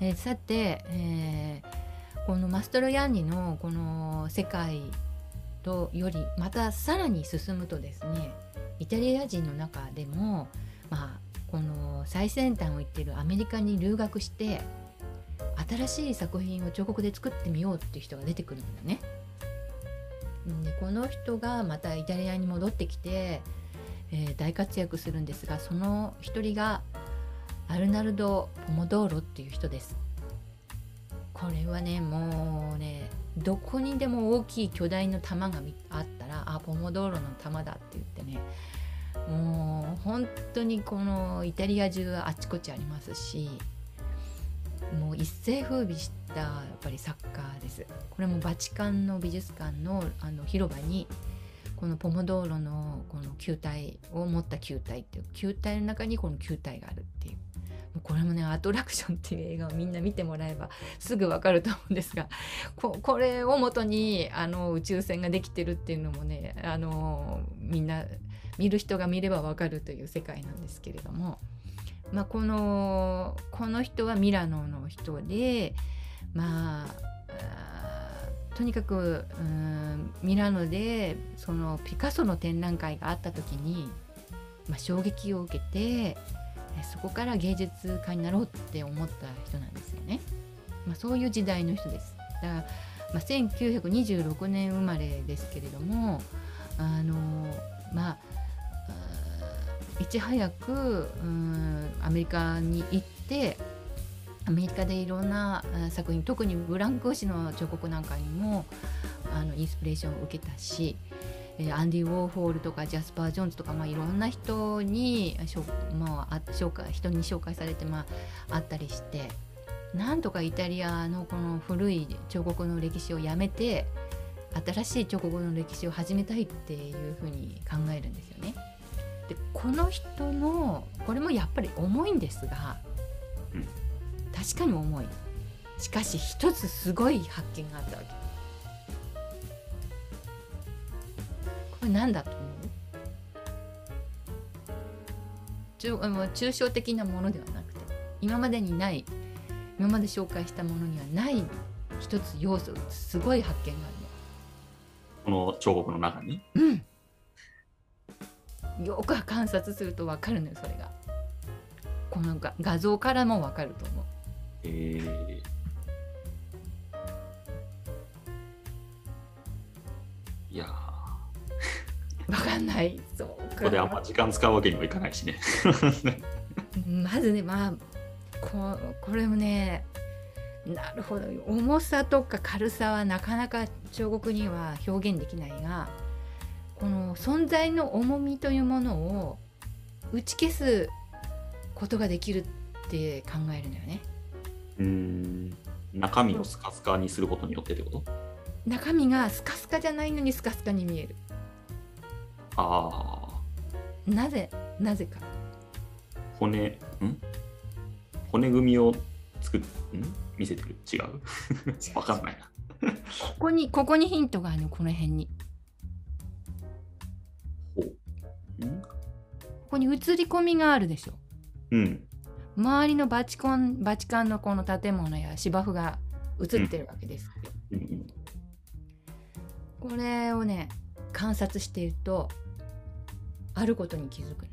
えー、さて、えー、このマストロヤンニのこの世界とよりまたさらに進むとですねイタリア人の中でもまあこの最先端を言ってるアメリカに留学して新しい作品を彫刻で作ってみようっていう人が出てくるんだね。でこの人がまたイタリアに戻ってきて、えー、大活躍するんですがその一人がアルナルド・ポモドーロっていう人です。これはねもうねどこにでも大きい巨大な玉があったらあポモドーロの玉だって言ってねもう本当にこのイタリア中あちこちありますしもう一世風靡したやっぱり作家ですこれもバチカンの美術館のあの広場にこのポモドーロのこの球体を持った球体っていう球体の中にこの球体があるっていうこれもねアトラクションっていう映画をみんな見てもらえばすぐわかると思うんですがここれをもとにあの宇宙船ができてるっていうのもねあのみんな見る人が見ればわかるという世界なんですけれども、まあ、このこの人はミラノの人でまあとにかくうんミラノでそのピカソの展覧会があった時に、まあ、衝撃を受けてそこから芸術家になろうって思った人なんですよね。まあ、そういう時代の人です。だから、まあ、1926年生まれですけれどもあのまあいち早くうんアメリカに行ってアメリカでいろんな作品特にブランク氏の彫刻なんかにもあのインスピレーションを受けたしアンディ・ウォーホールとかジャスパー・ジョーンズとか、まあ、いろんな人に、まあ、紹介人に紹介されて、まあ、あったりしてなんとかイタリアのこの古い彫刻の歴史をやめて新しい彫刻の歴史を始めたいっていうふうに考えるんですよね。でこの人のこれもやっぱり重いんですが、うん、確かに重い。しかし一つすごい発見があったわけれ何だと思う。抽象的なものではなくて今までにない今まで紹介したものにはない一つ要素すごい発見があるの。この彫刻の中に？うん。よく観察すると分かるのよそれが。このが画像からも分かると思う。えー、いや分かんない。そうここであんま時間使うわけにもいかないしね。まずねまあここれもねなるほど重さとか軽さはなかなか彫刻には表現できないがこの存在の重みというものを打ち消すことができるって考えるのよね。うん。中身をスカスカにすることによってってこと？中身がスカスカじゃないのにスカスカに見える。ああ。なぜなぜか。骨ん？骨組みを作っん？見せてる？違う？わかんないなここにここにヒントがあるの？この辺に。ここに映り込みがあるでしょ。うん。周りのバチコンバチカンのこの建物や芝生が映ってるわけです。うん、これをね観察しているとあることに気づくのよ。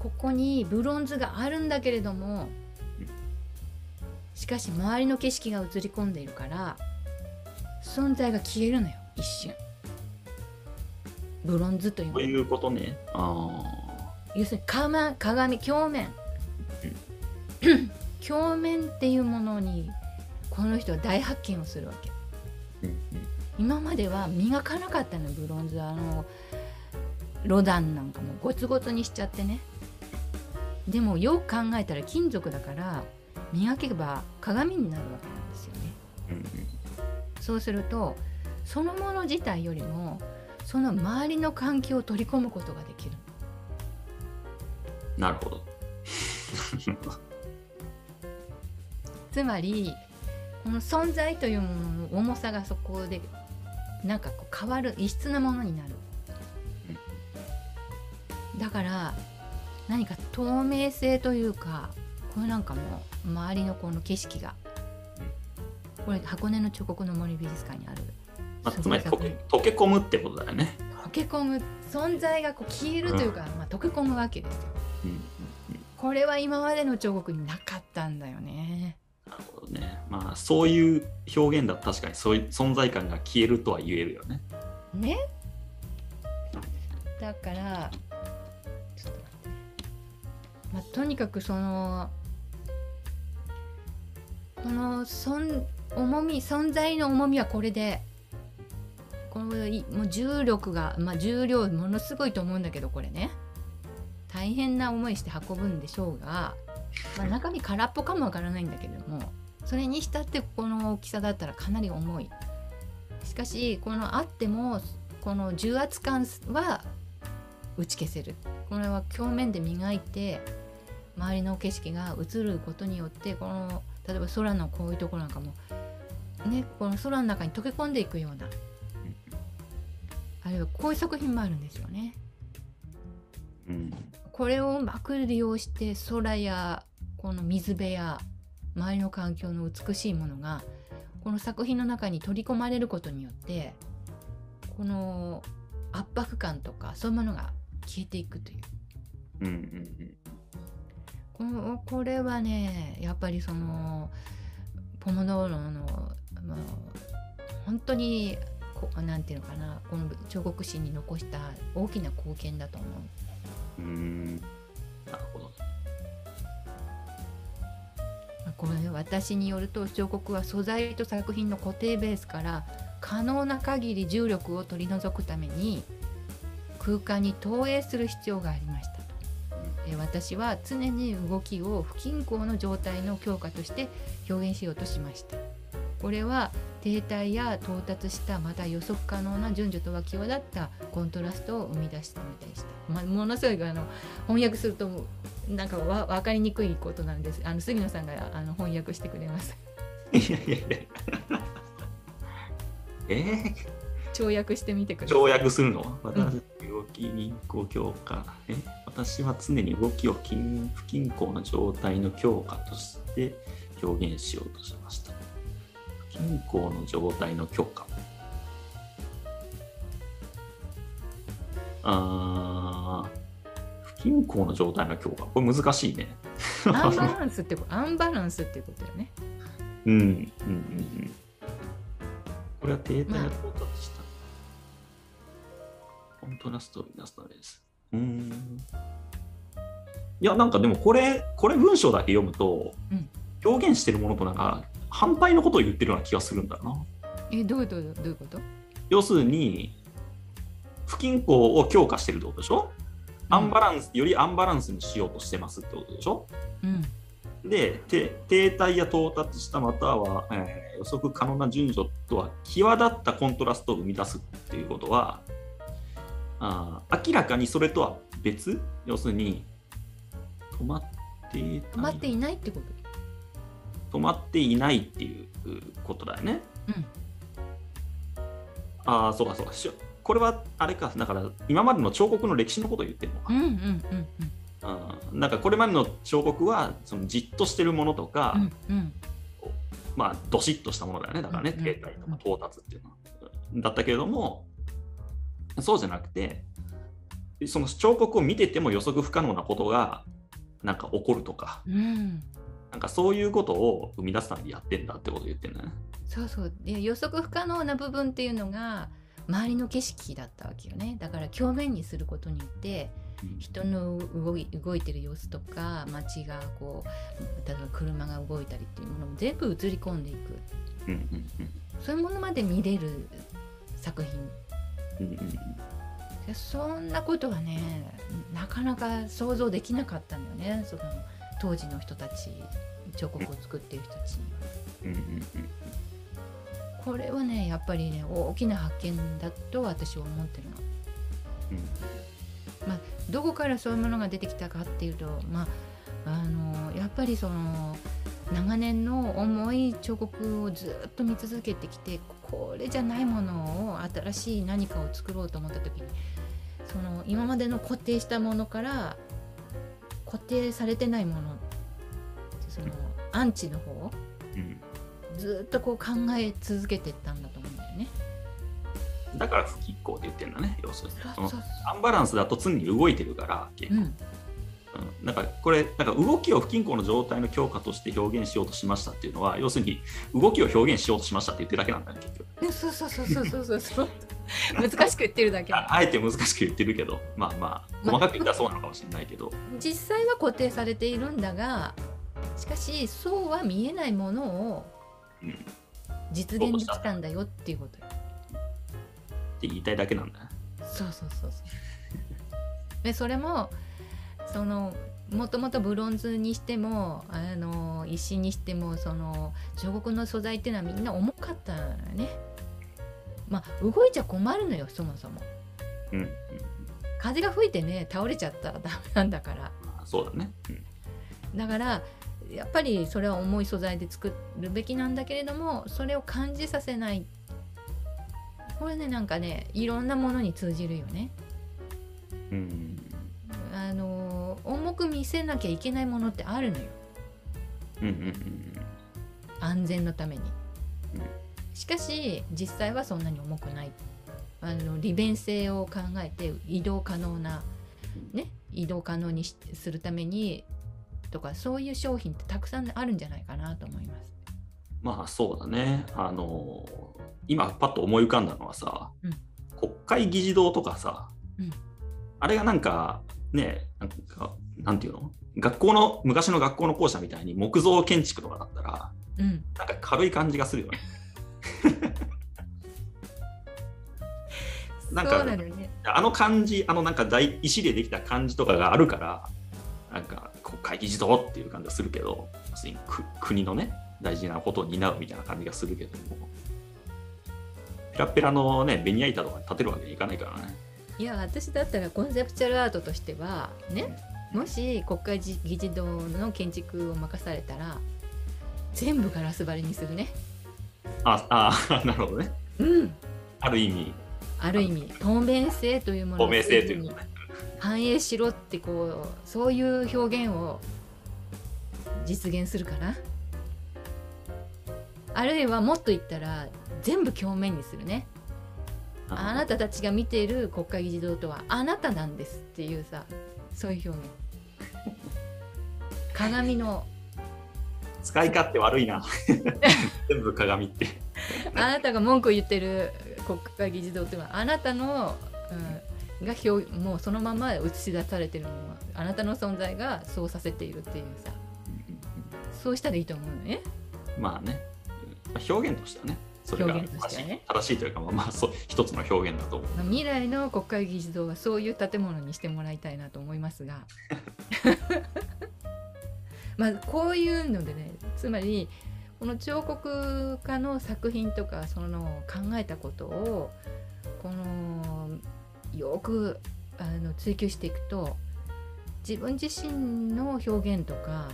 ここにブロンズがあるんだけれどもしかし周りの景色が映り込んでいるから存在が消えるのよ一瞬。ブロンズというそういうことね。あ要するに鏡鏡鏡面。鏡面っていうものにこの人は大発見をするわけ、今までは磨かなかったのブロンズあのロダンなんかもゴツゴツにしちゃってね。でもよく考えたら金属だから磨けば鏡になるわけなんですよね、そうするとそのもの自体よりもその周りの環境を取り込むことができる。なるほど。つまりこの存在というものの重さがそこでなんかこう変わる異質なものになる、だから何か透明性というかこれなんかもう周りのこの景色がこれ箱根の彫刻の森美術館にある。まあ、つまり溶け込むってことだよね。溶け込む存在がこう消えるというか、まあ、溶け込むわけですよ。うんうんうん。これは今までの彫刻になかったんだよね。まあそういう表現だと確かにそういう存在感が消えるとは言えるよね。ね？だからちょっと待って、まあ、とにかくそのこの存重み存在の重みはこれでこのもう重力が、まあ、重量ものすごいと思うんだけどこれね。大変な思いして運ぶんでしょうが、まあ、中身空っぽかもわからないんだけれども。それにしたってこの大きさだったらかなり重い。しかしこのあってもこの重圧感は打ち消せる。これは表面で磨いて周りの景色が映ることによってこの例えば空のこういうところなんかもねこの空の中に溶け込んでいくような。あるいはこういう作品もあるんですよね。うん。これをうまく利用して空やこの水辺や周りの環境の美しいものがこの作品の中に取り込まれることによってこの圧迫感とかそういうものが消えていくといううんうんこのこれはねやっぱりそのポモドーロの、まあ、本当にこなんていうのかなこの彫刻史に残した大きな貢献だと思う。うんうんなるほど。これ私によると彫刻は素材と作品の固定ベースから可能な限り重力を取り除くために空間に投影する必要がありましたと。え私は常に動きを不均衡の状態の強化として表現しようとしました。これは停滞や到達したまた予測可能な順序とは際立ったコントラストを生み出したみたいでした、まあ、ものすごいあの翻訳するとなんかわ分かりにくいことなんですあの杉野さんがあの翻訳してくれますいやいやいや。えー、跳躍してみてください跳躍するの？私、動きにこ強化。え？私は常に動きを均不均衡な状態の強化として表現しようとしました。不均衡の状態の強化。あー不均衡の状態の強化。これ難しいね。アンバランスってアンバランスっていうことよねうん、うん、うん、うん。これは停滞が到達した。コントラストを出すためです。うーん。いや、なんかでもこれ、これ文章だけ読むと、うん表現してるものとなんか反対のことを言ってるような気がするんだよな。えどういうどういうこと？要するに、不均衡を強化してるってことでしょ？アンバランス、よりアンバランスにしようとしてますってことでしょ？うん。で、て停滞や到達したまたは、えー予測可能な順序とは際立ったコントラストを生み出すっていうことは、あー明らかにそれとは別？要するに、止まって止まっていないってこと？止まっていないっていうことだよね。うん。ああ、そうかそうか。しこれはあれか、だから今までの彫刻の歴史のことを言ってるのか。うんうんうんうんなんかこれまでの彫刻はそのじっとしてるものとか、うんうんまあどしっとしたものだよねだからね、うんうん停滞とか到達っていうのは。だったけれどもそうじゃなくてその彫刻を見てても予測不可能なことがなんか起こるとかうんなんかそういうことを生み出すためにやってんだってことを言ってるんだね。そうそうで予測不可能な部分っていうのが周りの景色だったわけよね。だから表面にすることによって人の動い動いてる様子とか街がこう例えば車が動いたりっていうものも全部映り込んでいく。うんうんうん。そういうものまで見れる作品。うんうんうん。でそんなことはねなかなか想像できなかったんだよね。その当時の人たち彫刻を作っている人たちには。うんうんうんこれはねやっぱりね大きな発見だと私は思ってるの。まあ、どこからそういうものが出てきたかっていうと、まあ、あのやっぱりその長年の重い彫刻をずっと見続けてきてこれじゃないものを新しい何かを作ろうと思った時にその今までの固定したものから固定されてないものそのアンチの方うん、ずっとこう考え続けてったんだと思うんだよね。だから不均衡って言ってるんだね。要するに。そのアンバランスだと常に動いてるから結構、うん、うん。なんかこれなんか動きを不均衡の状態の強化として表現しようとしましたっていうのは要するに動きを表現しようとしましたって言ってるだけなんだね結局。ねそうそうそうそうそうそうそう。難しく言ってるだけ。だああえて難しく言ってるけど。まあまあ細かく言ったらそうなのかもしれないけど、実際は固定されているんだがしかしそうは見えないものを実現できたんだよっていうことよ。言いたいだけなんだ。ねそうそうそうそう。でそれもそのもともとブロンズにしてもあの石にしてもその彫刻の素材っていうのはみんな重かったのよね。まあ動いちゃ困るのよそもそも。うん、うん、風が吹いてね倒れちゃったらダメなんだから。まあそうだね、うん、だからやっぱりそれは重い素材で作るべきなんだけれどもそれを感じさせない。これねなんかねいろんなものに通じるよね。うん。あの重く見せなきゃいけないものってあるのよ。うんうんうん安全のために。うん。しかし実際はそんなに重くない。あの利便性を考えて移動可能なね移動可能にしするためにとかそういう商品ってたくさんあるんじゃないかなと思います。まあそうだね。あの今パッと思い浮かんだのはさ、うん。国会議事堂とかさ、うん。あれがなんかねなんかなんていうの？学校の昔の学校の校舎みたいに木造建築とかだったらうん。なんか軽い感じがするよね。なんかね。あの感じ、あのなんか大石でできた感じとかがあるから、なんか国会議事堂っていう感じがするけど、国のね、大事なことを担うみたいな感じがするけども、ペラペラのね、ベニヤ板とか建てるわけにいかないからね。いや私だったらコンセプチュアルアートとしてはねもし国会議事堂の建築を任されたら全部ガラス張りにするねああ、なるほどね。うんある意味、ある意味透明性というものを透明性というのね。反映しろってこうそういう表現を実現するかな？あるいはもっと言ったら全部鏡面にするね。あ。なたたちが見ている国会議事堂とはあなたなんですっていうさそういう表現。鏡の。使い勝手悪いな。全部鏡って。あなたが文句を言ってる国会議事堂っていうのはあなたの、うん、が表もうそのまま映し出されてるのはあなたの存在がそうさせているっていうさ。そうしたらいいと思うのね。まあね、うん表現としてはね、それが表現としね。正しい正しいというか、まあ、まあそう一つの表現だと思う。まあ未来の国会議事堂はそういう建物にしてもらいたいなと思いますが。まあこういうのでねつまりこの彫刻家の作品とかその考えたことをこのよくあの追求していくと自分自身の表現とか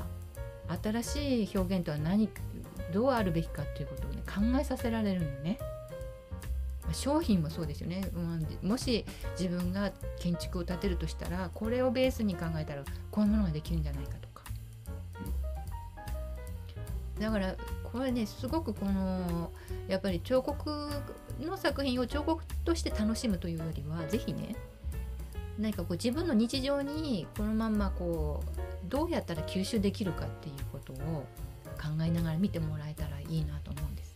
新しい表現とは何どうあるべきかっていうことをね考えさせられるのね。商品もそうですよね、うんもし自分が建築を建てるとしたらこれをベースに考えたらこういうものができるんじゃないかとかだからこれねすごくこのやっぱり彫刻の作品を彫刻として楽しむというよりは是非ね何かこう自分の日常にこのまんまこうどうやったら吸収できるかっていうことを考えながら見てもらえたらいいなと思うんです